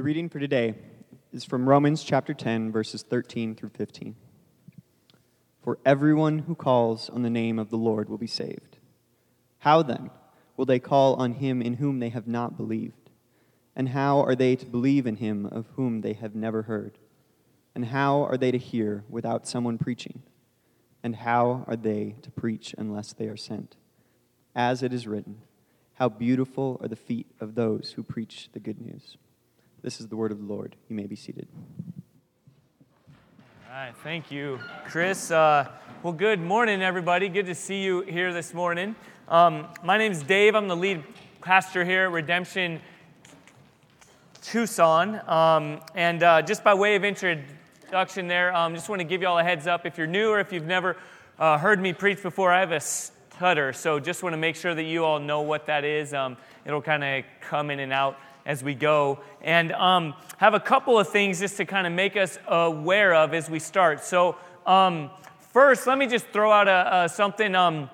The reading for today is from Romans chapter 10, verses 13 through 15. For everyone who calls on the name of the Lord will be saved. How then will they call on him in whom they have not believed? And how are they to believe in him of whom they have never heard? And how are they to hear without someone preaching? And how are they to preach unless they are sent? As it is written, How beautiful are the feet of those who preach the good news. This is the word of the Lord. You may be seated. All right, thank you, Chris. Uh, well, good morning, everybody. Good to see you here this morning. Um, my name is Dave. I'm the lead pastor here at Redemption Tucson. Um, and uh, just by way of introduction, there, um, just want to give you all a heads up. If you're new or if you've never uh, heard me preach before, I have a stutter. So just want to make sure that you all know what that is. Um, it'll kind of come in and out as we go. And um, have a couple of things just to kind of make us aware of as we start. So, um, first, let me just throw out a, a something. Um,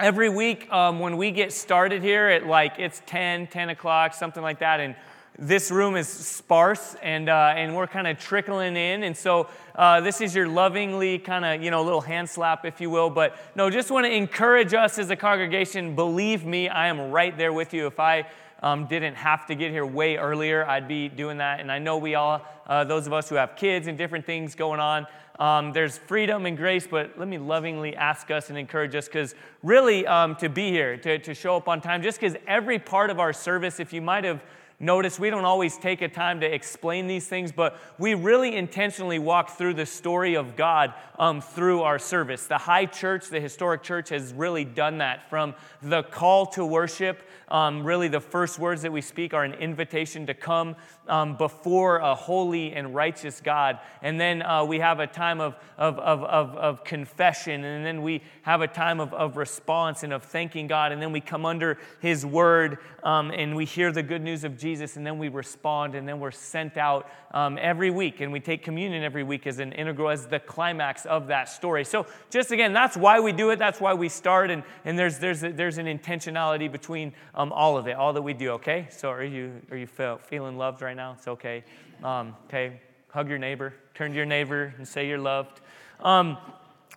every week um, when we get started here at like it's 10, 10 o'clock, something like that, and this room is sparse and, uh, and we're kind of trickling in. And so uh, this is your lovingly kind of, you know, little hand slap, if you will. But no, just want to encourage us as a congregation. Believe me, I am right there with you. If I um, didn't have to get here way earlier, I'd be doing that. And I know we all, uh, those of us who have kids and different things going on, um, there's freedom and grace, but let me lovingly ask us and encourage us because really um, to be here, to, to show up on time, just because every part of our service, if you might have Notice we don't always take a time to explain these things, but we really intentionally walk through the story of God um, through our service. The high church, the historic church, has really done that from the call to worship. Um, really, the first words that we speak are an invitation to come um, before a holy and righteous God. And then uh, we have a time of, of, of, of, of confession, and then we have a time of, of response and of thanking God. And then we come under His word um, and we hear the good news of Jesus, and then we respond, and then we're sent out um, every week. And we take communion every week as an integral, as the climax of that story. So, just again, that's why we do it, that's why we start, and, and there's, there's, there's an intentionality between um, all of it, all that we do, okay? So, are you, are you feel, feeling loved right now? It's okay. Um, okay, hug your neighbor, turn to your neighbor and say you're loved.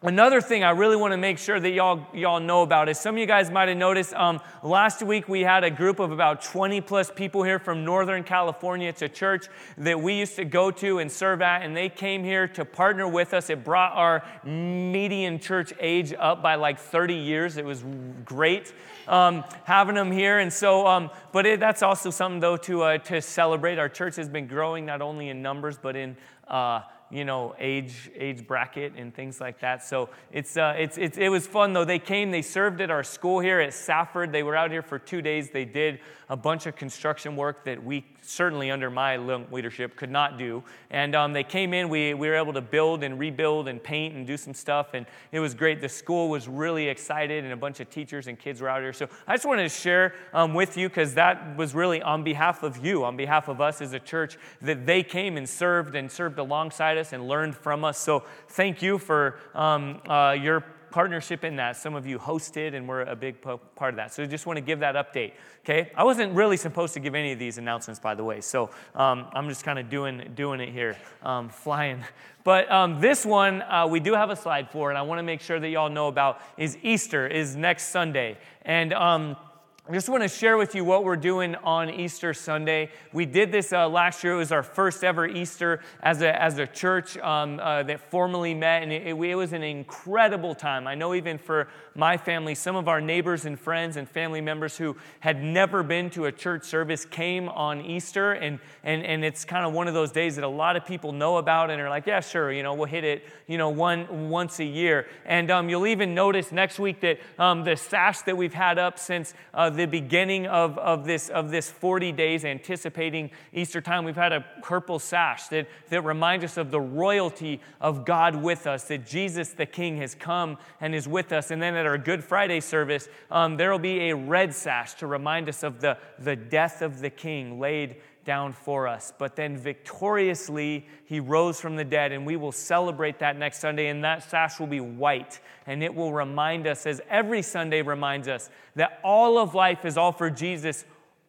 Another thing I really want to make sure that y'all, y'all know about is some of you guys might have noticed um, last week we had a group of about 20 plus people here from Northern California. It's a church that we used to go to and serve at, and they came here to partner with us. It brought our median church age up by like 30 years. It was great um, having them here. And so, um, but it, that's also something though to, uh, to celebrate. Our church has been growing not only in numbers, but in uh, you know, age age bracket and things like that. So it's, uh, it's, it's, it was fun though. They came, they served at our school here at Safford. They were out here for two days. They did a bunch of construction work that we certainly under my leadership could not do. And um, they came in, we, we were able to build and rebuild and paint and do some stuff. And it was great. The school was really excited, and a bunch of teachers and kids were out here. So I just wanted to share um, with you because that was really on behalf of you, on behalf of us as a church, that they came and served and served alongside us and learned from us. So thank you for um, uh, your partnership in that. Some of you hosted and were a big part of that. So I just want to give that update. Okay, I wasn't really supposed to give any of these announcements, by the way. So um, I'm just kind of doing doing it here, um, flying. But um, this one uh, we do have a slide for, and I want to make sure that y'all know about is Easter is next Sunday, and. I just want to share with you what we're doing on Easter Sunday. We did this uh, last year. It was our first ever Easter as a, as a church um, uh, that formally met, and it, it, it, was an incredible time. I know even for my family, some of our neighbors and friends and family members who had never been to a church service came on Easter, and, and, and it's kind of one of those days that a lot of people know about and are like, yeah, sure, you know, we'll hit it, you know, one once a year. And um, you'll even notice next week that um, the sash that we've had up since uh, the beginning of, of, this, of this 40 days anticipating Easter time, we've had a purple sash that, that reminds us of the royalty of God with us, that Jesus the King has come and is with us. And then at our Good Friday service, um, there will be a red sash to remind us of the, the death of the King laid down for us. But then victoriously, he rose from the dead, and we will celebrate that next Sunday. And that sash will be white, and it will remind us, as every Sunday reminds us, that all of life is all for Jesus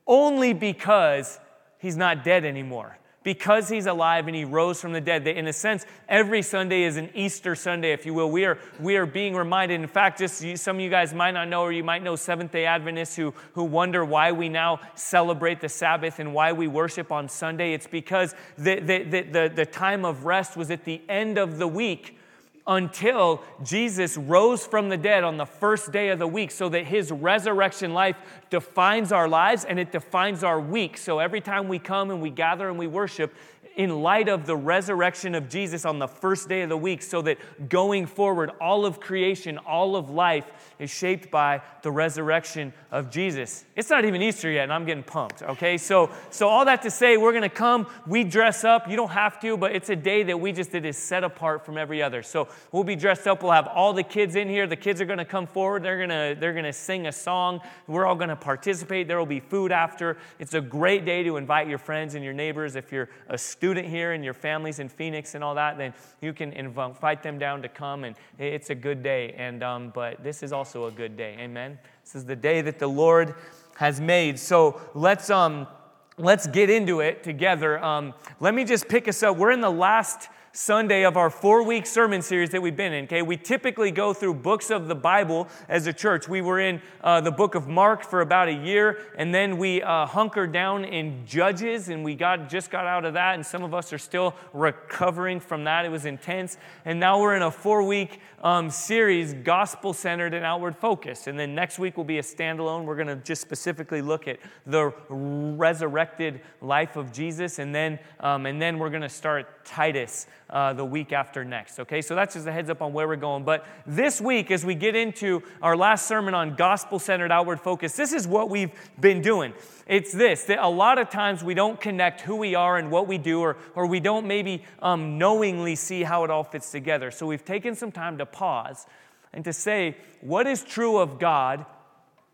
only because he's not dead anymore because he's alive and he rose from the dead. That In a sense, every Sunday is an Easter Sunday, if you will. We are, we are being reminded. In fact, just some of you guys might not know, or you might know Seventh day Adventists who, who wonder why we now celebrate the Sabbath and why we worship on Sunday. It's because the, the, the, the, the time of rest was at the end of the week until Jesus rose from the dead on the first day of the week, so that his resurrection life defines our lives and it defines our week. So every time we come and we gather and we worship, in light of the resurrection of Jesus on the first day of the week, so that going forward, all of creation, all of life is shaped by the resurrection of Jesus. It's not even Easter yet, and I'm getting pumped, okay? So, so all that to say, we're gonna come, we dress up. You don't have to, but it's a day that we just did is set apart from every other. So we'll be dressed up, we'll have all the kids in here. The kids are gonna come forward, they're gonna, they're gonna sing a song. We're all gonna participate. There will be food after. It's a great day to invite your friends and your neighbors. If you're a student here and your family's in Phoenix and all that, then you can invite them down to come, and it's a good day. And um, but this is also a good day. Amen. This is the day that the Lord has made. So let's um let's get into it together. Um, let me just pick us up. We're in the last Sunday of our four week sermon series that we've been in. Okay, we typically go through books of the Bible as a church. We were in uh, the book of Mark for about a year, and then we uh, hunkered down in Judges, and we got just got out of that, and some of us are still recovering from that. It was intense, and now we're in a four week um, series, gospel centered and outward focused. And then next week will be a standalone. We're going to just specifically look at the resurrected life of Jesus, and then um, and then we're going to start Titus uh, the week after next. Okay, so that's just a heads up on where we're going. But this week, as we get into our last sermon on gospel centered outward focus, this is what we've been doing. It's this that a lot of times we don't connect who we are and what we do, or, or we don't maybe um, knowingly see how it all fits together. So we've taken some time to pause and to say, what is true of God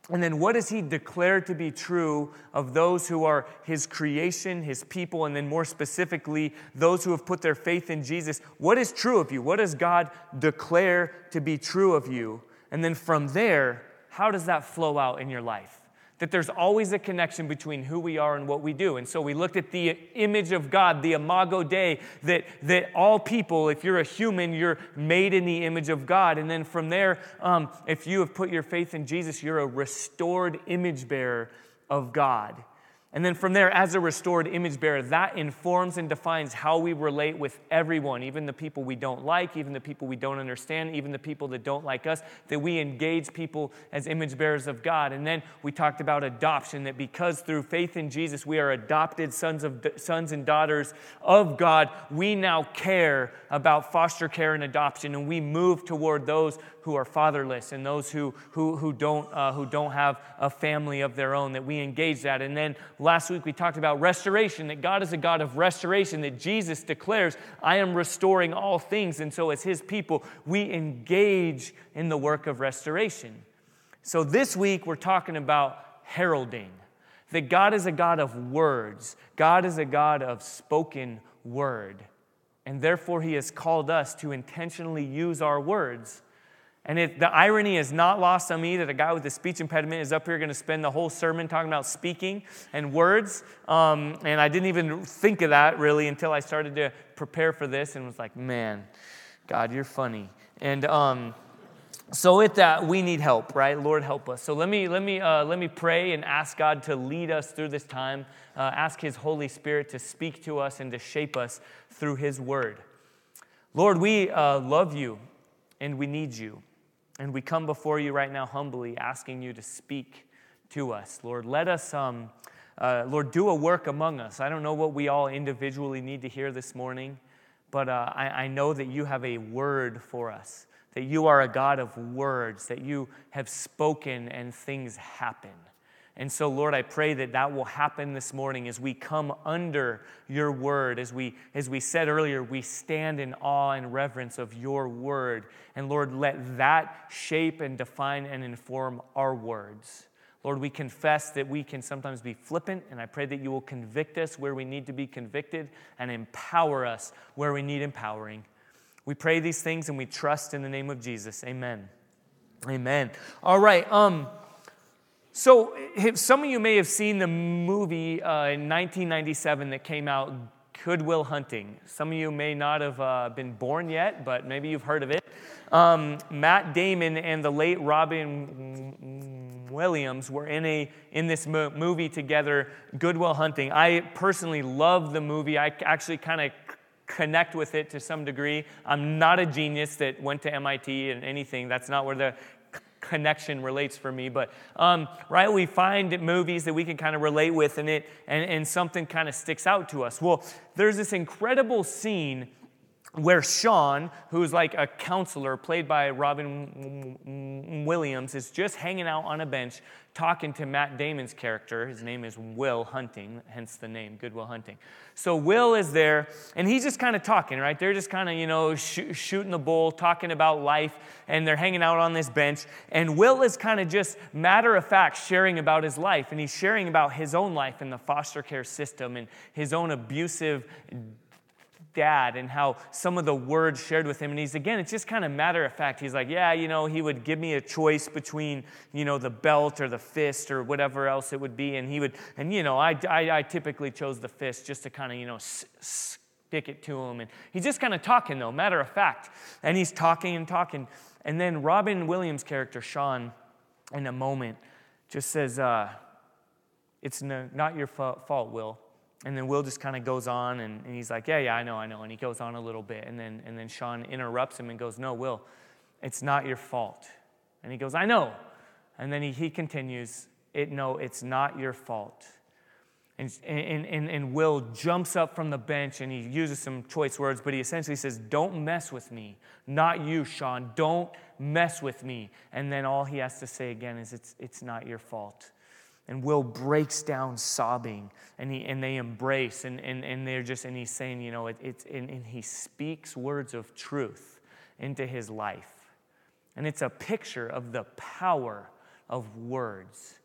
and then what does he declare to be true of those who are his creation, his people, and then more specifically, those who have put their faith in Jesus? What is true of you? What does God declare to be true of you? And then from there, how does that flow out in your life? That there's always a connection between who we are and what we do. And so we looked at the image of God, the imago Dei, that, that all people, if you're a human, you're made in the image of God. And then from there, um, if you have put your faith in Jesus, you're a restored image bearer of God. And then from there, as a restored image bearer, that informs and defines how we relate with everyone, even the people we don't like, even the people we don't understand, even the people that don't like us, that we engage people as image bearers of God. And then we talked about adoption, that because through faith in Jesus we are adopted sons, of, sons and daughters of God, we now care about foster care and adoption, and we move toward those who are fatherless and those who, who, who, don't, uh, who don't have a family of their own, that we engage that. And then last week we talked about restoration, that God is a God of restoration, that Jesus declares, I am restoring all things. And so as his people, we engage in the work of restoration. So this week we're talking about heralding. That God is a God of words. God is a God of spoken word. And therefore, He has called us to intentionally use our words and it, the irony is not lost on me that a guy with a speech impediment is up here going to spend the whole sermon talking about speaking and words. Um, and I didn't even think of that really until I started to prepare for this and was like, man, God, you're funny. And um, so with that, we need help, right? Lord, help us. So let me let me uh, let me pray and ask God to lead us through this time. Uh, ask His Holy Spirit to speak to us and to shape us through His Word. Lord, we uh, love you and we need you. And we come before you right now humbly, asking you to speak to us. Lord, let us, um, uh, Lord, do a work among us. I don't know what we all individually need to hear this morning, but uh, I, I know that you have a word for us, that you are a God of words, that you have spoken and things happen. And so, Lord, I pray that that will happen this morning as we come under your word. As we, as we said earlier, we stand in awe and reverence of your word. And Lord, let that shape and define and inform our words. Lord, we confess that we can sometimes be flippant, and I pray that you will convict us where we need to be convicted and empower us where we need empowering. We pray these things and we trust in the name of Jesus. Amen. Amen. All right. Um, so, some of you may have seen the movie uh, in 1997 that came out, Good Will Hunting. Some of you may not have uh, been born yet, but maybe you've heard of it. Um, Matt Damon and the late Robin Williams were in, a, in this mo- movie together, Good Will Hunting. I personally love the movie. I actually kind of connect with it to some degree. I'm not a genius that went to MIT and anything. That's not where the connection relates for me. But um, right, we find movies that we can kind of relate with, and it and, and something kind of sticks out to us. Well, there's this incredible scene where Sean, who's like a counselor played by Robin Williams, is just hanging out on a bench talking to Matt Damon's character. His name is Will Hunting, hence the name, Good Will Hunting. So Will is there, and he's just kind of talking, right? They're just kind of, you know, sh- shooting the bull, talking about life, and they're hanging out on this bench. And Will is kind of just matter of fact sharing about his life, and he's sharing about his own life in the foster care system and his own abusive dad and how some of the words shared with him. And he's again it's just kind of matter of fact. He's like yeah you know he would give me a choice between you know the belt or the fist or whatever else it would be. And he would and you know i, I, I typically chose the fist just to kind of you know stick it to him. And he's just kind of talking though matter of fact. And he's talking and talking. And then robin williams character sean in a moment just says uh, it's no, not your fault will and then Will just kind of goes on and, and, he's like, Yeah, yeah, I know, I know. And he goes on a little bit. And then, and then Sean interrupts him and goes, No, Will, it's not your fault. And he goes, I know. And then he, he continues, it, No, it's not your fault. And, and, and, and Will jumps up from the bench and he uses some choice words, but he essentially says, Don't mess with me. Not you, Sean. Don't mess with me. And then all he has to say again is, It's, it's not your fault. And Will breaks down sobbing, and, he, and they embrace, and, and, and they're just, and he's saying, you know, it, it's, and, and he speaks words of truth into his life. And it's a picture of the power of words.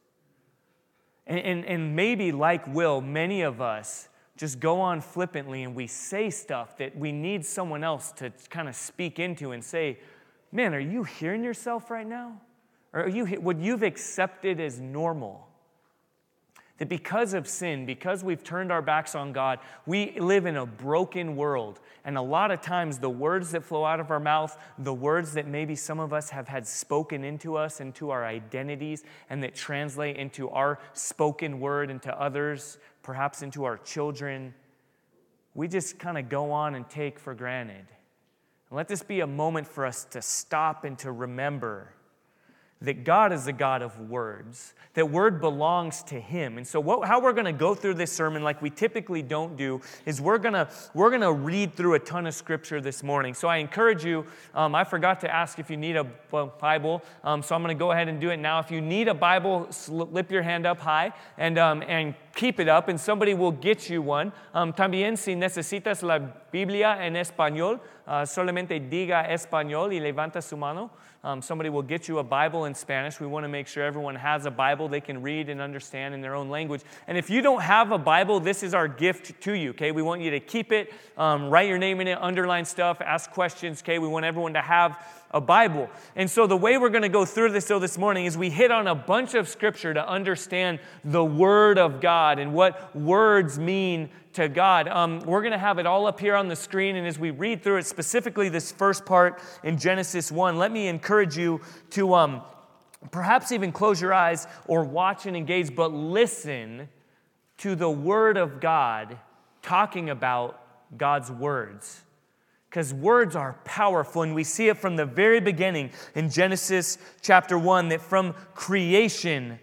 And, and, and maybe, like Will, many of us just go on flippantly and we say stuff that we need someone else to kind of speak into and say, Man, are you hearing yourself right now? Or are you, what you've accepted as normal? That because of sin, because we've turned our backs on God, we live in a broken world. And a lot of times, the words that flow out of our mouth, the words that maybe some of us have had spoken into us, into our identities, and that translate into our spoken word into others, perhaps into our children, we just kind of go on and take for granted. And let this be a moment for us to stop and to remember that God is a God of words, that word belongs to Him. And so, what, how we're going to go through this sermon, like we typically don't do, is we're going to we're to read through a ton of scripture this morning. So, I encourage you. Um, I forgot to ask if you need a Bible, um, so I'm going to go ahead and do it now. If you need a Bible, slip your hand up high and um, and keep it up, and somebody will get you one. Um, también, si necesitas la Biblia en español, uh, solamente diga español y levanta su mano. Um, somebody will get you a Bible in Spanish. We want to make sure everyone has a Bible they can read and understand in their own language. And if you don't have a Bible, this is our gift to you, okay? We want you to keep it, um, write your name in it, underline stuff, ask questions, okay? We want everyone to have a Bible. And so the way we're going to go through this so this morning is we hit on a bunch of scripture to understand the Word of God and what words mean to God. Um, we're going to have it all up here on the screen, and as we read through it, specifically this first part in Genesis 1, let me encourage you to um, perhaps even close your eyes or watch and engage, but listen to the Word of God talking about God's words because words are powerful. And we see it from the very beginning in Genesis chapter 1 that from creation,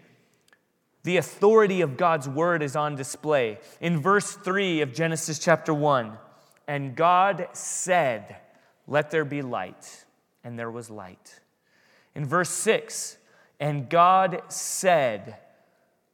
the authority of God's word is on display. In verse 3 of Genesis chapter 1, and God said, Let there be light, and there was light. In verse 6, and God said,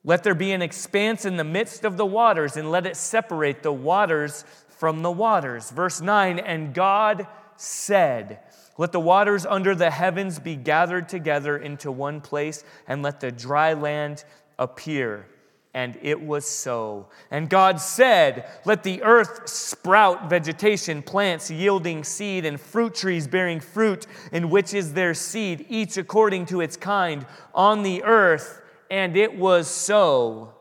Let there be an expanse in the midst of the waters, and let it separate the waters from the waters. Verse 9, and God said, Let the waters under the heavens be gathered together into one place, and let the dry land appear. And it was so. And God said, Let the earth sprout vegetation, plants yielding seed, and fruit trees bearing fruit, in which is their seed, each according to its kind, on the earth. And it was so.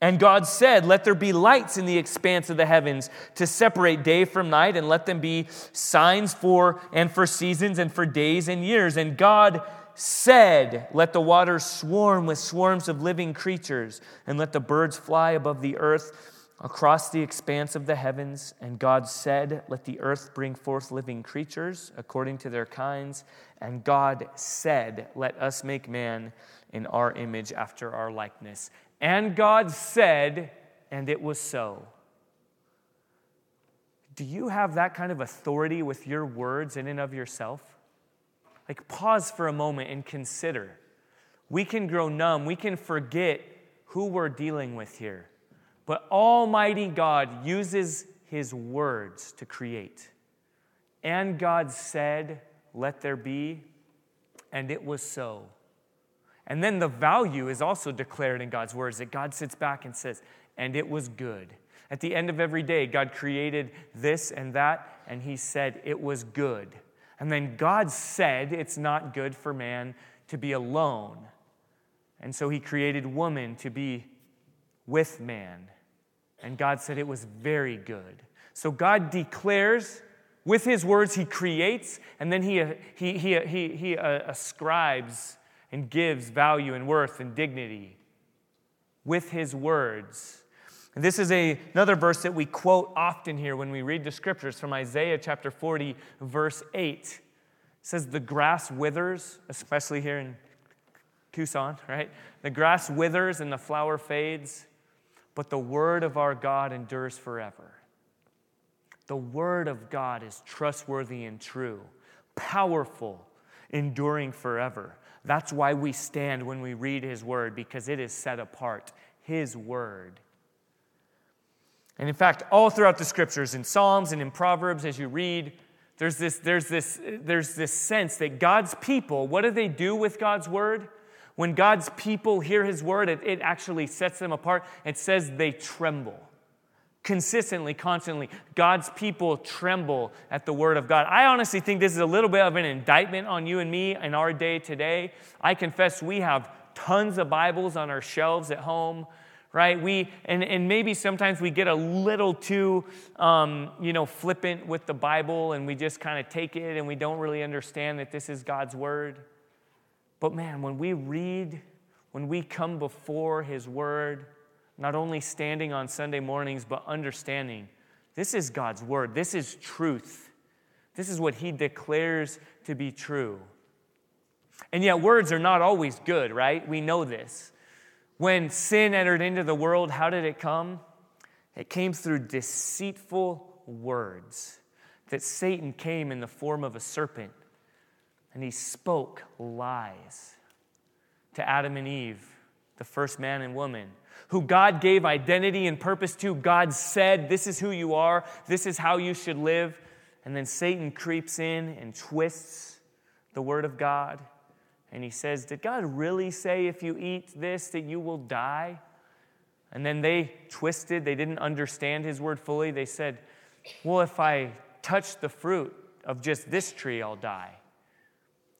And God said, Let there be lights in the expanse of the heavens to separate day from night, and let them be signs for and for seasons and for days and years. And God said, Let the waters swarm with swarms of living creatures, and let the birds fly above the earth across the expanse of the heavens. And God said, Let the earth bring forth living creatures according to their kinds. And God said, Let us make man in our image after our likeness. And God said, and it was so. Do you have that kind of authority with your words in and of yourself? Like, pause for a moment and consider. We can grow numb, we can forget who we're dealing with here. But Almighty God uses His words to create. And God said, Let there be, and it was so. And then the value is also declared in God's words that God sits back and says, and it was good. At the end of every day, God created this and that, and He said it was good. And then God said it's not good for man to be alone. And so He created woman to be with man. And God said it was very good. So God declares with His words, He creates, and then He, he, he, he, he uh, ascribes and gives value and worth and dignity with his words. And this is a, another verse that we quote often here when we read the scriptures from Isaiah chapter 40, verse 8. It says, The grass withers, especially here in Tucson, right? The grass withers and the flower fades, but the word of our God endures forever. The word of God is trustworthy and true, powerful, enduring forever. That's why we stand when we read His Word, because it is set apart, His Word. And in fact, all throughout the scriptures, in Psalms and in Proverbs, as you read, there's this, there's this, there's this sense that God's people, what do they do with God's Word? When God's people hear His Word, it, it actually sets them apart. It says they tremble consistently, constantly, God's people tremble at the word of God. I honestly think this is a little bit of an indictment on you and me in our day today. I confess we have tons of Bibles on our shelves at home right we and, and maybe sometimes we get a little too um, you know flippant with the bible and we just kind of take it and we don't really understand that this is god's word but man when we read when we come before his word not only standing on Sunday mornings, but understanding this is God's word, this is truth. This is what He declares to be true. And yet, words are not always good, right? We know this. When sin entered into the world, how did it come? It came through deceitful words. That Satan came in the form of a serpent and he spoke lies to Adam and Eve, the first man and woman who God gave identity and purpose to. God said, This is who you are, this is how you should live. And then Satan creeps in and twists the word of God. And he says, Did God really say if you eat this that you will die? And then they twisted, they didn't understand his word fully. They said, Well, if I touch the fruit of just this tree, I'll die.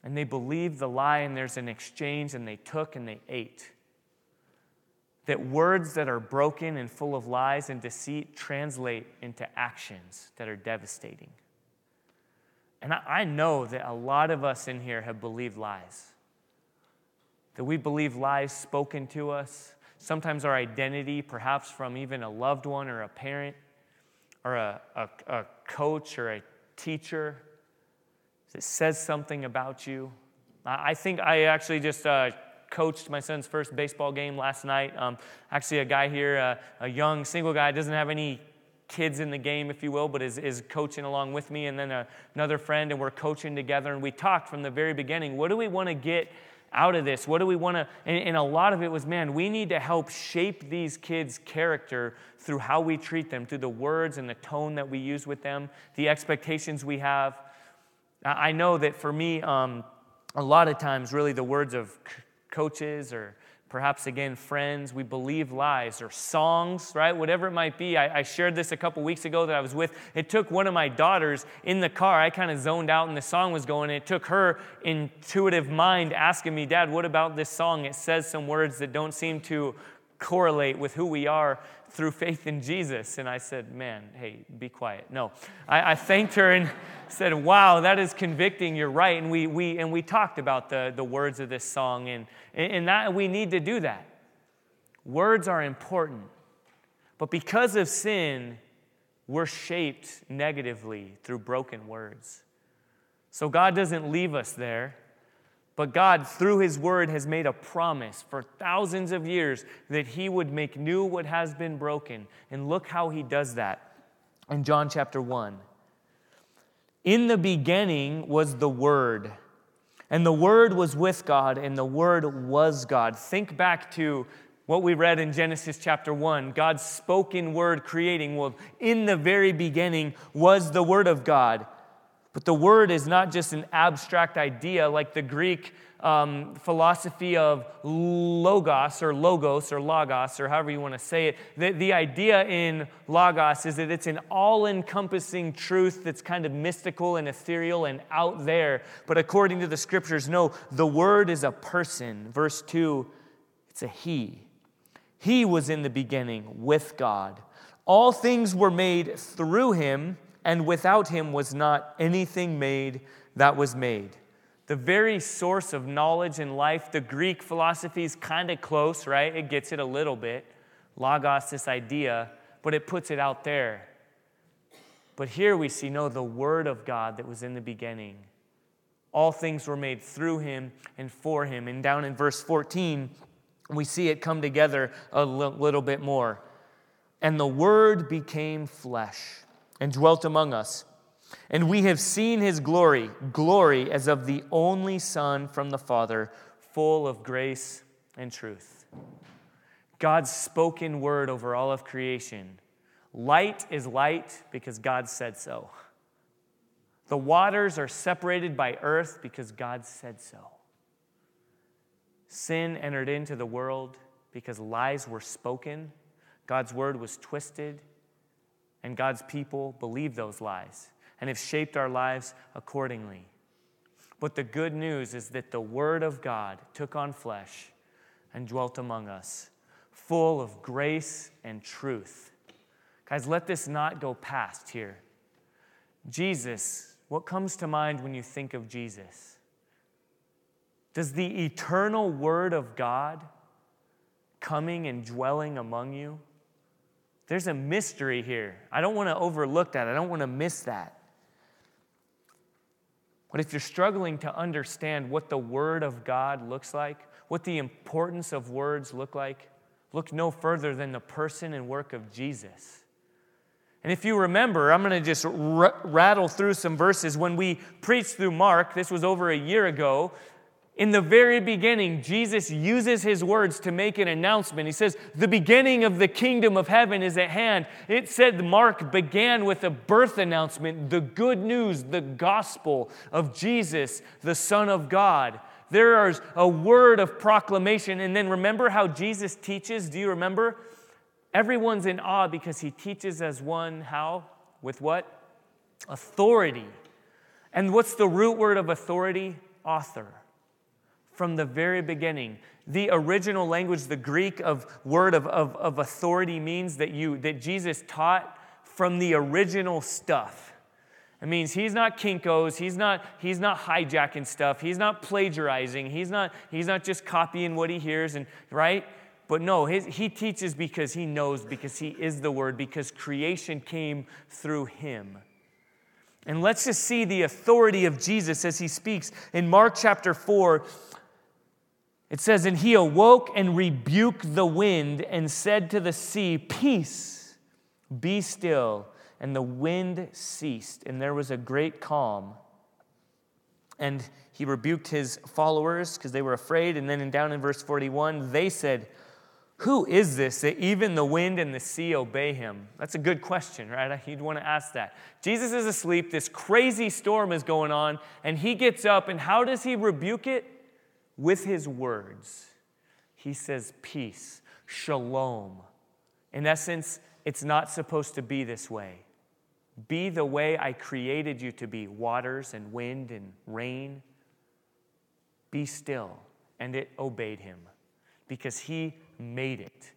And they believed the lie, and there's an exchange, and they took and they ate that words that are broken and full of lies and deceit translate into actions that are devastating. And I, know that a lot of us in here have believed lies. That we believe lies spoken to us, sometimes our identity, perhaps from even a loved one or a parent or a, a, a coach or a teacher that says something about you. I think I actually just uh, coached my son's first baseball game last night. Um, actually, a guy here, uh, a young single guy, doesn't have any kids in the game, if you will, but is, is coaching along with me, and then a, another friend, and we're coaching together. And we talked from the very beginning what do we want to get out of this? What do we want to? And, and, a lot of it was, man, we need to help shape these kids' character through how we treat them, through the words and the tone that we use with them, the expectations we have. I know that for me, um, a lot of times, really, the words of coaches or perhaps again friends. We believe lies or songs right? Whatever it might be. I, I shared this a couple weeks ago that i was with. It took one of my daughters in the car. I kind of zoned out and the song was going. It took her intuitive mind asking me dad what about this song? It says some words that don't seem to correlate with who we are through faith in Jesus. And I said, Man, hey, be quiet. No. I, I thanked her and said, Wow, that is convicting. You're right. And we, we, and we talked about the, the words of this song, and, and that we need to do that. Words are important. But because of sin, we're shaped negatively through broken words. So God doesn't leave us there. But God, through His Word, has made a promise for thousands of years that He would make new what has been broken. And look how He does that in John chapter 1. In the beginning was the Word, and the Word was with God, and the Word was God. Think back to what we read in Genesis chapter 1 God's spoken word creating. Well, in the very beginning was the Word of God. But the word is not just an abstract idea like the Greek um, philosophy of logos or logos or logos or however you want to say it. The, the idea in logos is that it's an all encompassing truth that's kind of mystical and ethereal and out there. But according to the scriptures, no, the word is a person. Verse 2, it's a he. He was in the beginning with God. All things were made through him and without him was not anything made that was made. The very source of knowledge and life, the Greek philosophy is kind of close, right? It gets it a little bit. Logos, this idea, but it puts it out there. But here we see, no, the Word of God that was in the beginning. All things were made through him and for him. And down in verse 14, we see it come together a little bit more. And the Word became flesh and dwelt among us. And we have seen his glory, glory as of the only Son from the Father, full of grace and truth. God's spoken word over all of creation. Light is light because God said so. The waters are separated by earth because God said so. Sin entered into the world because lies were spoken, God's word was twisted, and God's people believe those lies and have shaped our lives accordingly. But the good news is that the Word of God took on flesh and dwelt among us, full of grace and truth. Guys, let this not go past here. Jesus, what comes to mind when you think of Jesus? Does the eternal Word of God coming and dwelling among you? There's a mystery here. I don't want to overlook that. I don't want to miss that. But if you're struggling to understand what the Word of God looks like, what the importance of words look like, look no further than the person and work of Jesus. And if you remember, I'm going to just r- rattle through some verses. When we preached through Mark, this was over a year ago, in the very beginning, Jesus uses his words to make an announcement. He says, The beginning of the kingdom of heaven is at hand. It said Mark began with a birth announcement, the good news, the gospel of Jesus, the Son of God. There is a word of proclamation. And then remember how Jesus teaches? Do you remember? Everyone's in awe because he teaches as one, how? With what? Authority. And what's the root word of authority? Author from the very beginning. The original language, the Greek of word of, of, of authority means that you that Jesus taught from the original stuff. It means he's not Kinko's, he's not, he's not hijacking stuff, he's not plagiarizing, he's not, he's not just copying what he hears and right? But no, his, he teaches because he knows, because he is the word, because creation came through him. And let's just see the authority of Jesus as he speaks in Mark chapter 4 it says, And he awoke and rebuked the wind and said to the sea, Peace, be still. And the wind ceased, and there was a great calm. And he rebuked his followers because they were afraid. And then down in verse 41, they said, Who is this that even the wind and the sea obey him? That's a good question, right? You'd want to ask that. Jesus is asleep. This crazy storm is going on, and he gets up, and how does he rebuke it? With his words, he says, Peace, shalom. In essence, it's not supposed to be this way. Be the way I created you to be waters and wind and rain. Be still. And it obeyed him because he made it.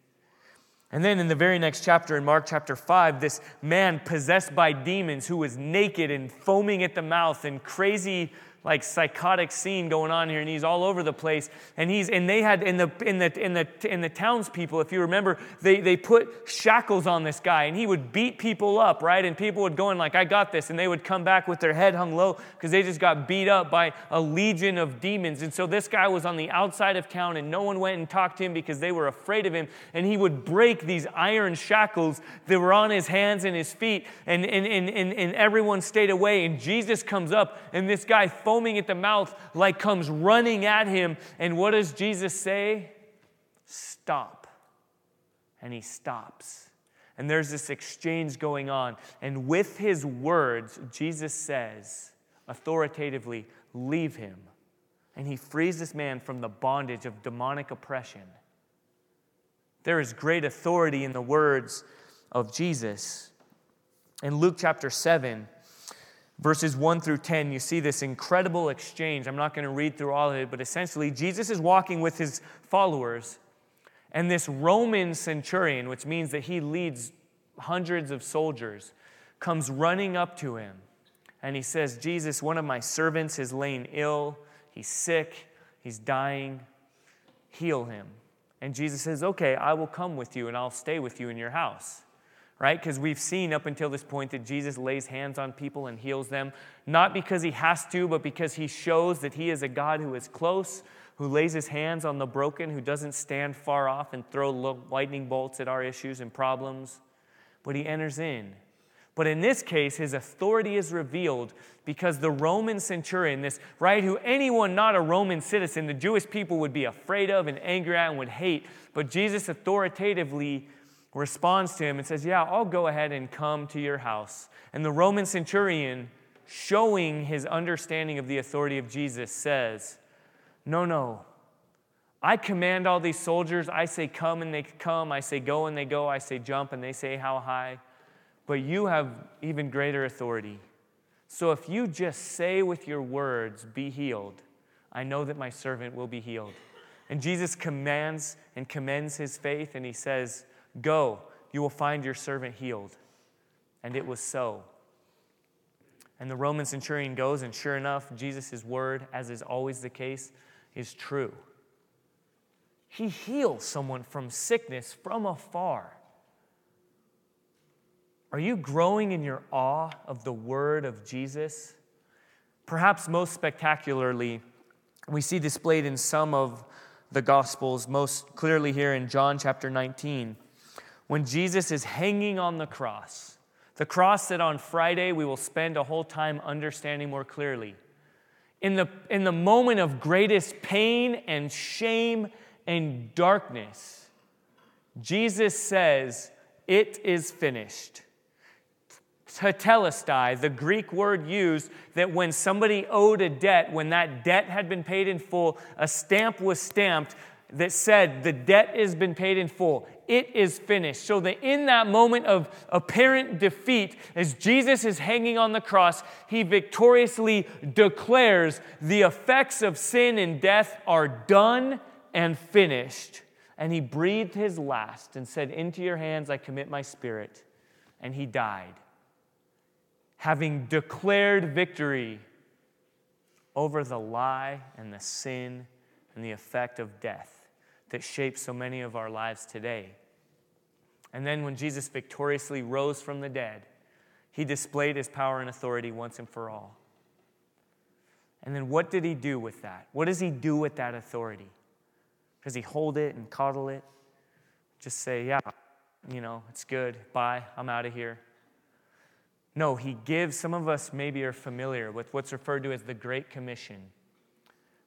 And then in the very next chapter, in Mark chapter 5, this man possessed by demons who was naked and foaming at the mouth and crazy like psychotic scene going on here and he's all over the place. And he's and they had in the in the in the in the townspeople if you remember they they put shackles on this guy and he would beat people up right? And people would go in like i got this and they would come back with their head hung low because they just got beat up by a legion of demons. And so this guy was on the outside of town and no one went and talked to him because they were afraid of him. And he would break these iron shackles that were on his hands and his feet and and and, and, and everyone stayed away. And jesus comes up and this guy foaming at the mouth, like comes running at him. And what does Jesus say? Stop. And he stops. And there's this exchange going on. And with his words, Jesus says, authoritatively, leave him. And he frees this man from the bondage of demonic oppression. There is great authority in the words of Jesus. In Luke chapter 7, verses 1 through 10, you see this incredible exchange. I'm not going to read through all of it, but essentially, Jesus is walking with his followers, and this Roman centurion, which means that he leads hundreds of soldiers, comes running up to him. And he says, Jesus, one of my servants is laying ill. He's sick. He's dying. Heal him. And Jesus says, Okay, I will come with you and I'll stay with you in your house right? Because we've seen up until this point that Jesus lays hands on people and heals them, not because he has to, but because he shows that he is a God who is close, who lays his hands on the broken, who doesn't stand far off and throw lightning bolts at our issues and problems, but he enters in. But in this case, his authority is revealed because the Roman centurion, this, right, who anyone not a Roman citizen, the Jewish people would be afraid of and angry at and would hate, but Jesus authoritatively responds to him and says, Yeah, I'll go ahead and come to your house. And the Roman centurion, showing his understanding of the authority of Jesus, says, No, no. I command all these soldiers. I say, Come and they come. I say, Go and they go. I say, Jump and they say, How high. But you have even greater authority. So if you just say with your words, Be healed, I know that my servant will be healed. And Jesus commands and commends his faith, and he says, Go, you will find your servant healed. And it was so. And the Roman centurion goes, and sure enough, Jesus' word, as is always the case, is true. He heals someone from sickness from afar. Are you growing in your awe of the word of Jesus? Perhaps most spectacularly, we see displayed in some of the Gospels, most clearly here in John chapter 19 when Jesus is hanging on the cross. The cross that on Friday we will spend a whole time understanding more clearly. In the, in the moment of greatest pain and shame and darkness, Jesus says, It is finished. Tetelestai, the Greek word used that when somebody owed a debt, when that debt had been paid in full, a stamp was stamped that said, The debt has been paid in full it is finished. So that in that moment of apparent defeat, as Jesus is hanging on the cross, he victoriously declares the effects of sin and death are done and finished. And he breathed his last and said, Into your hands I commit my spirit. And he died, having declared victory over the lie and the sin and the effect of death that shapes so many of our lives today. And then when Jesus victoriously rose from the dead, he displayed his power and authority once and for all. And then what did he do with that? What does he do with that authority? Does he hold it and coddle it? Just say, yeah, you know, it's good. Bye. I'm out of here. No, he gives, some of us maybe are familiar with what's referred to as the Great Commission.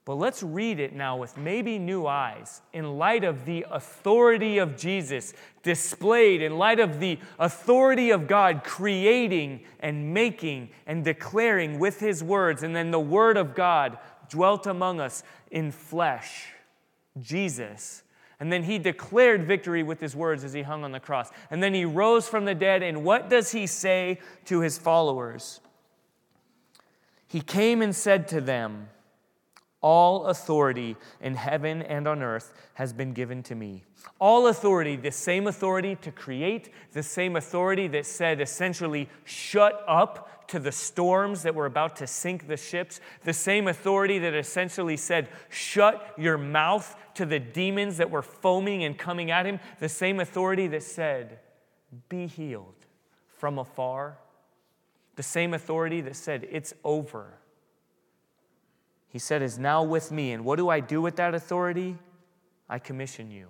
But let's read it now with maybe new eyes in light of the authority of Jesus displayed, in light of the authority of God creating and making and declaring with his words, and then the word of God dwelt among us in flesh, Jesus. And then he declared victory with his words as he hung on the cross. And then he rose from the dead. And what does he say to his followers? He came and said to them, All authority in heaven and on earth has been given to me. All authority, the same authority to create, the same authority that said essentially, shut up to the storms that were about to sink the ships, the same authority that essentially said, shut your mouth to the demons that were foaming and coming at him, the same authority that said, be healed from afar, the same authority that said, it's over he said, is now with me. And what do I do with that authority? I commission you.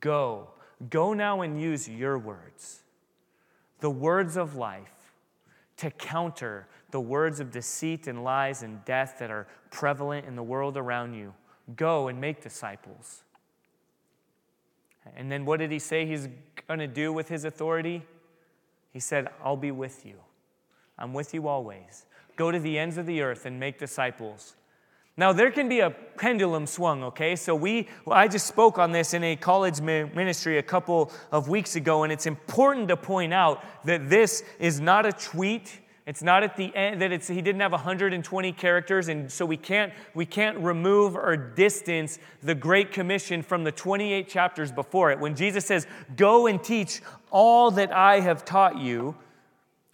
Go. Go now and use your words, the words of life, to counter the words of deceit and lies and death that are prevalent in the world around you. Go and make disciples. And then what did he say he's going to do with his authority? He said, I'll be with you. I'm with you always. Go to the ends of the earth and make disciples. Now, there can be a pendulum swung, okay? So, we, I just spoke on this in a college ministry a couple of weeks ago, and it's important to point out that this is not a tweet. It's not at the end that it's, he didn't have 120 characters, and so we can't, we can't remove or distance the Great Commission from the 28 chapters before it. When Jesus says, Go and teach all that I have taught you,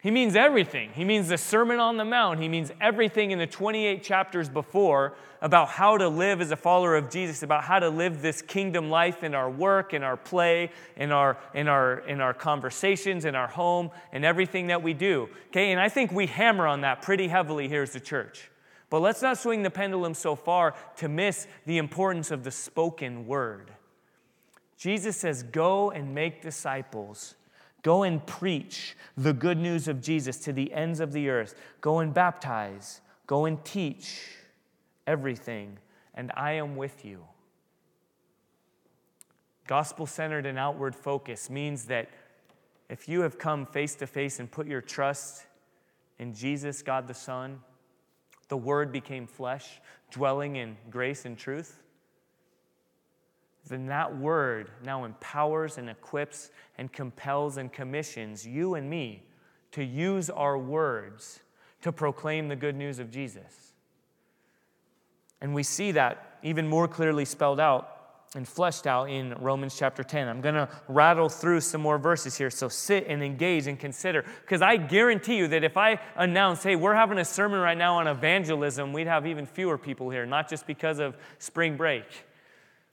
he means everything. He means the Sermon on the Mount. He means everything in the 28 chapters before about how to live as a follower of Jesus, about how to live this kingdom life in our work, in our play, in our, in our, in our conversations, in our home, and everything that we do. Okay, and I think we hammer on that pretty heavily here as a church. But let's not swing the pendulum so far to miss the importance of the spoken word. Jesus says, Go and make disciples Go and preach the good news of Jesus to the ends of the earth. Go and baptize. Go and teach everything, and I am with you. Gospel centered and outward focus means that if you have come face to face and put your trust in Jesus, God the Son, the Word became flesh, dwelling in grace and truth then that word now empowers and equips and compels and commissions you and me to use our words to proclaim the good news of Jesus. And we see that even more clearly spelled out and fleshed out in Romans chapter 10. I'm going to rattle through some more verses here, so sit and engage and consider. Because I guarantee you that if I announce, hey, we're having a sermon right now on evangelism, we'd have even fewer people here, not just because of spring break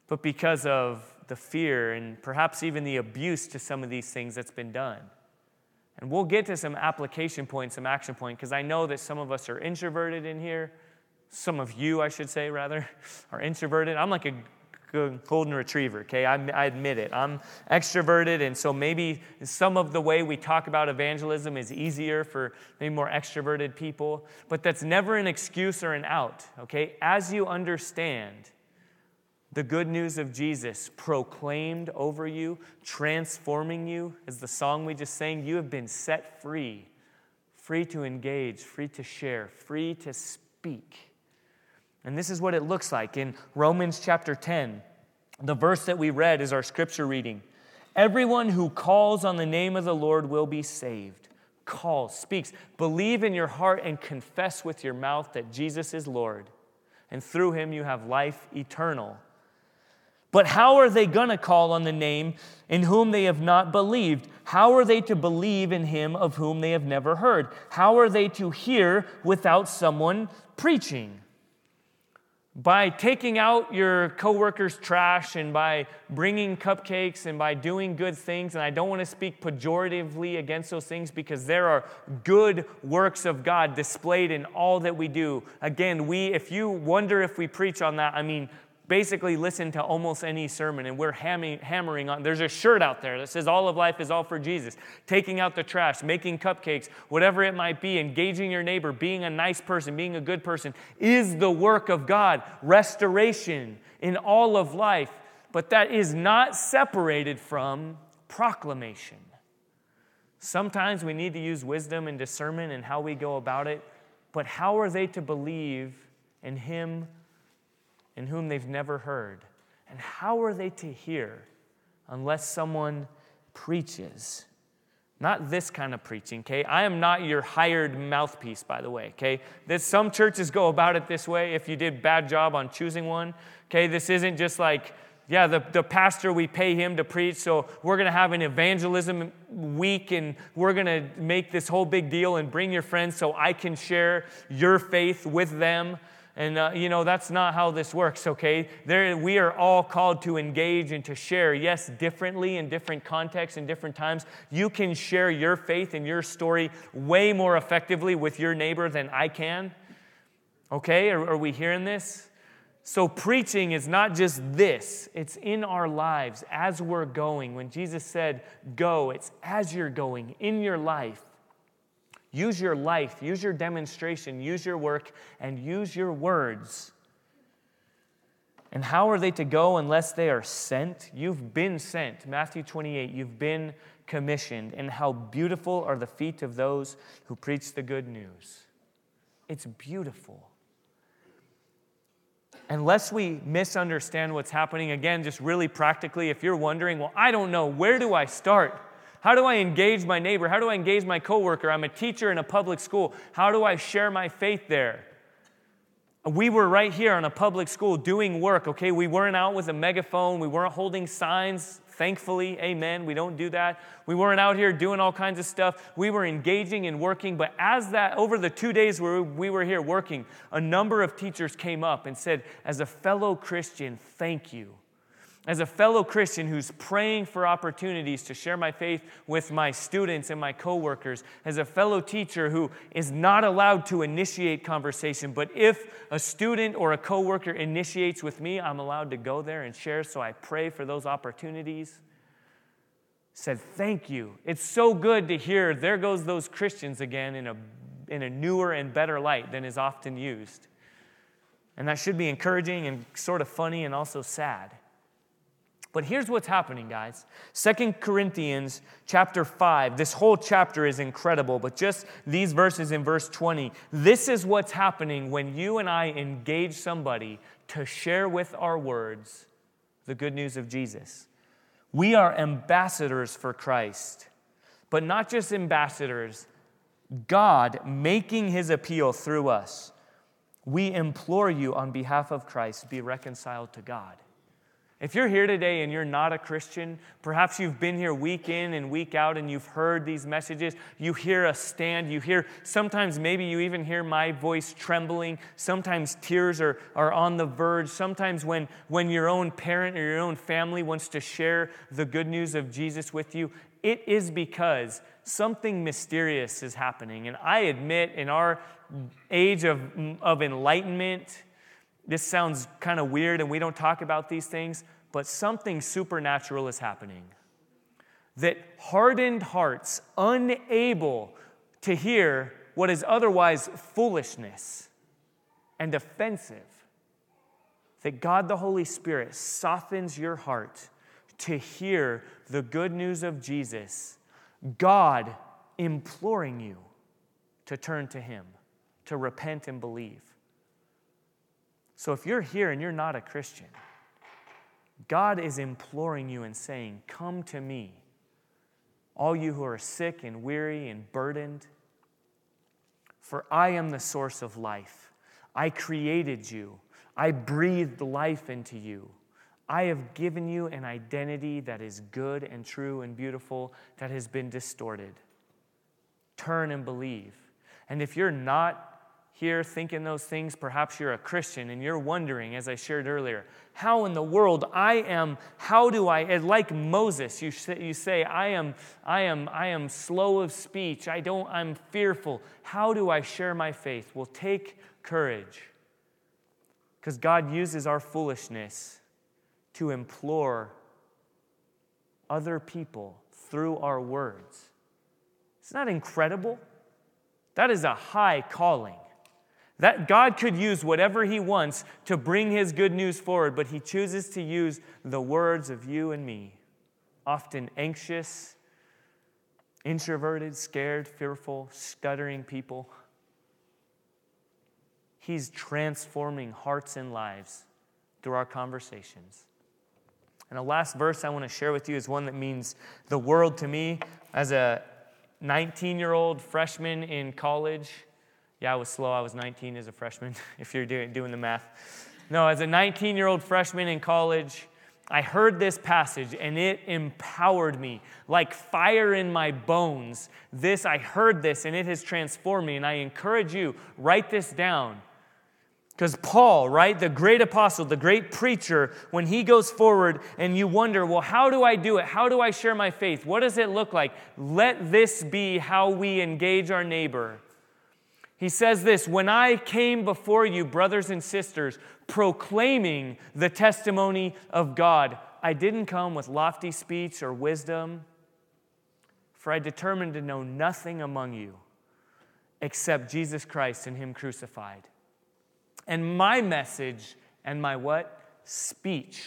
but because of the fear and perhaps even the abuse to some of these things that's been done. And we'll get to some application points, some action point, because I know that some of us are introverted in here. Some of you, I should say, rather, are introverted. I'm like a golden retriever, okay? I, I admit it. I'm extroverted, and so maybe some of the way we talk about evangelism is easier for maybe more extroverted people, but that's never an excuse or an out, okay? As you understand, the good news of Jesus proclaimed over you, transforming you, as the song we just sang, you have been set free, free to engage, free to share, free to speak. And this is what it looks like in Romans chapter 10. The verse that we read is our scripture reading. Everyone who calls on the name of the Lord will be saved. Calls, speaks. Believe in your heart and confess with your mouth that Jesus is Lord. And through him you have life eternal. But how are they going to call on the name in whom they have not believed? How are they to believe in him of whom they have never heard? How are they to hear without someone preaching? By taking out your coworker's trash and by bringing cupcakes and by doing good things, and I don't want to speak pejoratively against those things because there are good works of God displayed in all that we do. Again, we, if you wonder if we preach on that, I mean, basically listen to almost any sermon and we're hammering on there's a shirt out there that says all of life is all for jesus. Taking out the trash making cupcakes whatever it might be engaging your neighbor being a nice person being a good person is the work of god. Restoration in all of life but that is not separated from proclamation. Sometimes we need to use wisdom and discernment in how we go about it but how are they to believe in him in whom they've never heard. And how are they to hear unless someone preaches? Not this kind of preaching, okay? I am not your hired mouthpiece, by the way, okay? This, some churches go about it this way if you did bad job on choosing one, okay? This isn't just like, yeah, the, the pastor, we pay him to preach, so we're gonna have an evangelism week and we're gonna make this whole big deal and bring your friends so I can share your faith with them. And, uh, you know, that's not how this works, okay? There, we are all called to engage and to share, yes, differently in different contexts and different times. You can share your faith and your story way more effectively with your neighbor than I can. Okay? Are, are we hearing this? So, preaching is not just this, it's in our lives as we're going. When Jesus said, go, it's as you're going in your life. Use your life, use your demonstration, use your work, and use your words. And how are they to go unless they are sent? You've been sent. Matthew 28, you've been commissioned. And how beautiful are the feet of those who preach the good news. It's beautiful. Unless we misunderstand what's happening, again, just really practically, if you're wondering, well, I don't know, where do I start? How do I engage my neighbor? How do I engage my coworker? I'm a teacher in a public school. How do I share my faith there? We were right here in a public school doing work, okay? We weren't out with a megaphone. We weren't holding signs. Thankfully, amen. We don't do that. We weren't out here doing all kinds of stuff. We were engaging and working. But as that, over the two days where we were here working, a number of teachers came up and said, as a fellow Christian, thank you as a fellow Christian who's praying for opportunities to share my faith with my students and my coworkers, as a fellow teacher who is not allowed to initiate conversation, but if a student or a coworker initiates with me, I'm allowed to go there and share, so I pray for those opportunities. Said, thank you. It's so good to hear there goes those Christians again in a, in a newer and better light than is often used. And that should be encouraging and sort of funny and also sad. But here's what's happening, guys. Second Corinthians chapter 5, this whole chapter is incredible, but just these verses in verse 20, this is what's happening when you and I engage somebody to share with our words the good news of Jesus. We are ambassadors for Christ, but not just ambassadors, God making his appeal through us. We implore you on behalf of Christ, be reconciled to God. If you're here today and you're not a Christian, perhaps you've been here week in and week out and you've heard these messages. You hear a stand, you hear, sometimes maybe you even hear my voice trembling. Sometimes tears are, are on the verge. Sometimes when, when your own parent or your own family wants to share the good news of Jesus with you, it is because something mysterious is happening. And I admit, in our age of, of enlightenment, this sounds kind of weird and we don't talk about these things, but something supernatural is happening. That hardened hearts, unable to hear what is otherwise foolishness and offensive, that God the Holy Spirit softens your heart to hear the good news of Jesus, God imploring you to turn to Him, to repent and believe. So if you're here and you're not a Christian, God is imploring you and saying, Come to me, all you who are sick and weary and burdened, for I am the source of life. I created you, I breathed life into you. I have given you an identity that is good and true and beautiful that has been distorted. Turn and believe. And if you're not here thinking those things, perhaps you're a Christian and you're wondering, as I shared earlier, how in the world I am, how do I, like Moses, you say, you say I, am, I, am, I am slow of speech, I don't, I'm fearful. How do I share my faith? Well, take courage. Because God uses our foolishness to implore other people through our words. It's not incredible. That is a high calling. That God could use whatever He wants to bring His good news forward, but He chooses to use the words of you and me, often anxious, introverted, scared, fearful, stuttering people. He's transforming hearts and lives through our conversations. And the last verse I want to share with you is one that means the world to me as a 19 year old freshman in college. Yeah, I was slow. I was 19 as a freshman, if you're doing, doing the math. No, as a 19 year old freshman in college, I heard this passage and it empowered me like fire in my bones. This, I heard this and it has transformed me. And I encourage you, write this down. Because Paul, right, the great apostle, the great preacher, when he goes forward and you wonder, well, how do I do it? How do I share my faith? What does it look like? Let this be how we engage our neighbor. He says this When I came before you, brothers and sisters, proclaiming the testimony of God, I didn't come with lofty speech or wisdom, for I determined to know nothing among you except Jesus Christ and Him crucified. And my message and my what? Speech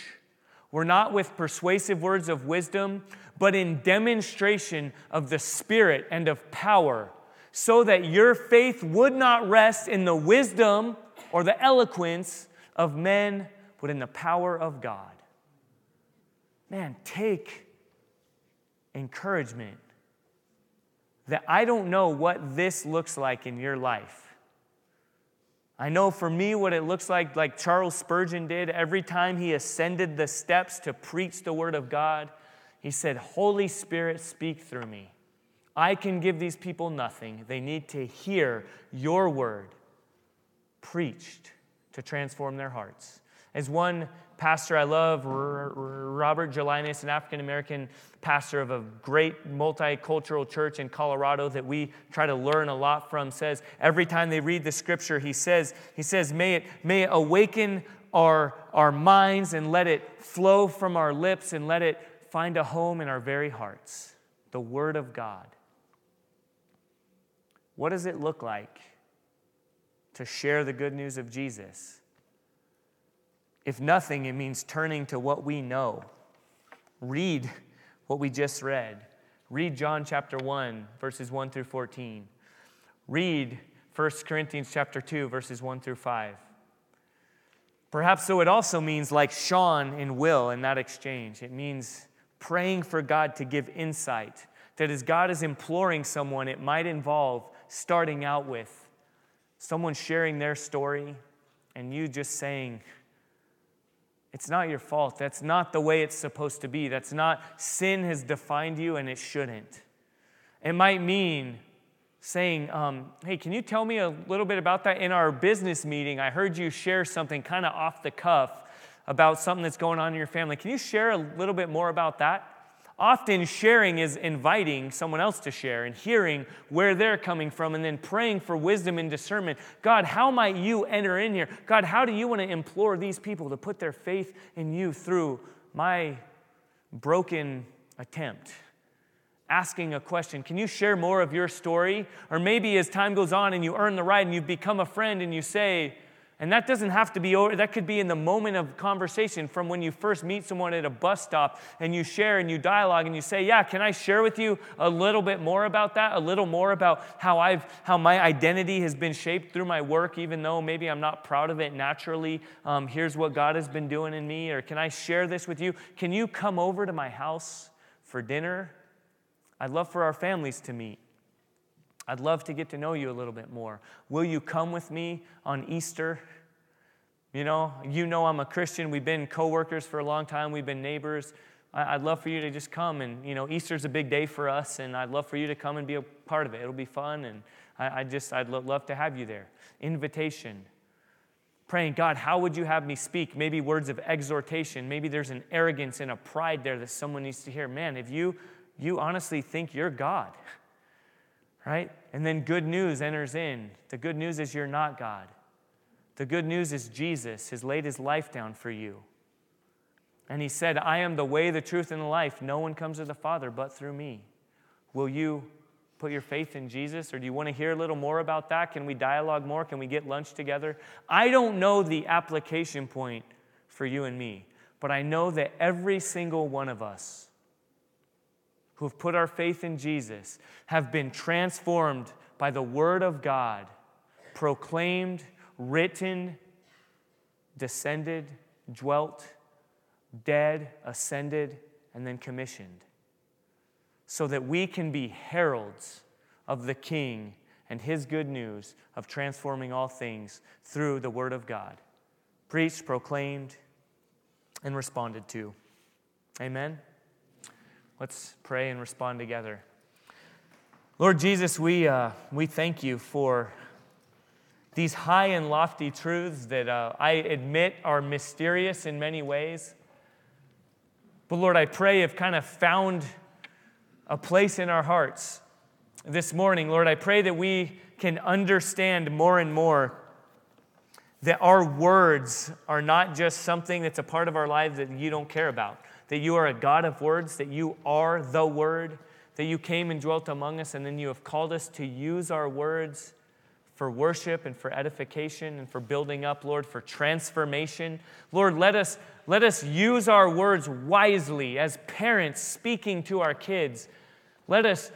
were not with persuasive words of wisdom, but in demonstration of the Spirit and of power, so that your faith would not rest in the wisdom or the eloquence of men, but in the power of God. Man, take encouragement that I don't know what this looks like in your life. I know for me what it looks like, like Charles Spurgeon did every time he ascended the steps to preach the Word of God. He said, Holy Spirit, speak through me. I can give these people nothing. They need to hear your word preached to transform their hearts. As one pastor I love, Robert Gelinas, an African American pastor of a great multicultural church in Colorado that we try to learn a lot from, says every time they read the scripture, he says, he says, may it, may it awaken our, our minds and let it flow from our lips and let it find a home in our very hearts. The Word of God. What does it look like to share the good news of Jesus? If nothing, it means turning to what we know. Read what we just read. Read John chapter 1, verses 1 through 14. Read 1 Corinthians chapter 2, verses 1 through 5. Perhaps so it also means like Sean and Will in that exchange. It means praying for God to give insight. That as God is imploring someone, it might involve starting out with someone sharing their story and you just saying, it's not your fault. That's not the way it's supposed to be. That's not, sin has defined you and it shouldn't. It might mean saying, um, Hey, can you tell me a little bit about that? In our business meeting, I heard you share something kind of off the cuff about something that's going on in your family. Can you share a little bit more about that? Often, sharing is inviting someone else to share and hearing where they're coming from and then praying for wisdom and discernment. God, how might you enter in here? God, how do you want to implore these people to put their faith in you through my broken attempt? Asking a question, can you share more of your story? Or maybe as time goes on and you earn the right and you become a friend and you say, and that doesn't have to be over, that could be in the moment of conversation from when you first meet someone at a bus stop and you share and you dialogue and you say, Yeah, can I share with you a little bit more about that? A little more about how I've how my identity has been shaped through my work, even though maybe I'm not proud of it naturally. Um, here's what God has been doing in me, or can I share this with you? Can you come over to my house for dinner? I'd love for our families to meet. I'd love to get to know you a little bit more. Will you come with me on Easter? You know, you know I'm a Christian. We've been coworkers for a long time. We've been neighbors. I'd love for you to just come and, you know, Easter's a big day for us, and I'd love for you to come and be a part of it. It'll be fun, and I, I just, I'd lo- love to have you there. Invitation. Praying, God, how would you have me speak? Maybe words of exhortation. Maybe there's an arrogance and a pride there that someone needs to hear. Man, if you, you honestly think you're God, right? And then good news enters in. The good news is you're not God. The good news is Jesus has laid his life down for you. And he said, I am the way, the truth, and the life. No one comes to the Father but through me. Will you put your faith in Jesus? Or do you want to hear a little more about that? Can we dialogue more? Can we get lunch together? I don't know the application point for you and me, but I know that every single one of us who have put our faith in Jesus have been transformed by the Word of God, proclaimed, written, descended, dwelt, dead, ascended, and then commissioned. so that we can be heralds of the King and his good news of transforming all things through the Word of God. Preached, proclaimed, and responded to. Amen. Let's pray and respond together. Lord Jesus, we, uh, we thank you for these high and lofty truths that uh, I admit are mysterious in many ways. But Lord, I pray have kind of found a place in our hearts this morning. Lord, I pray that we can understand more and more that our words are not just something that's a part of our lives that you don't care about, that you are a God of words, that you are the Word, that you came and dwelt among us, and then you have called us to use our words for worship and for edification and for building up, Lord, for transformation. Lord, let us, let us use our words wisely as parents speaking to our kids let us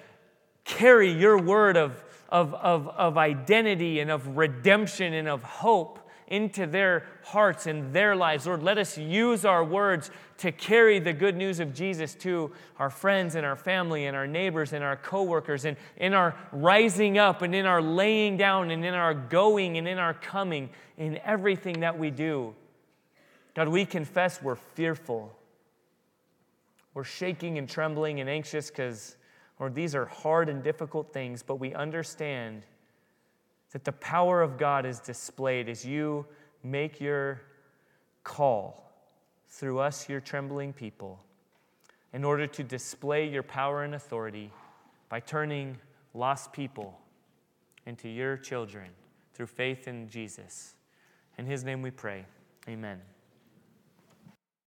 carry your word of, of, of, of identity and of redemption and of hope into their hearts and their lives. Lord, let us use our words to carry the good news of Jesus to our friends and our family and our neighbors and our coworkers and in our rising up and in our laying down and in our going and in our coming in everything that we do. God, we confess we're fearful. We're shaking and trembling and anxious because Lord, these are hard and difficult things, but we understand that the power of God is displayed as you make your call through us, your trembling people, in order to display your power and authority by turning lost people into your children through faith in Jesus. In his name we pray. Amen.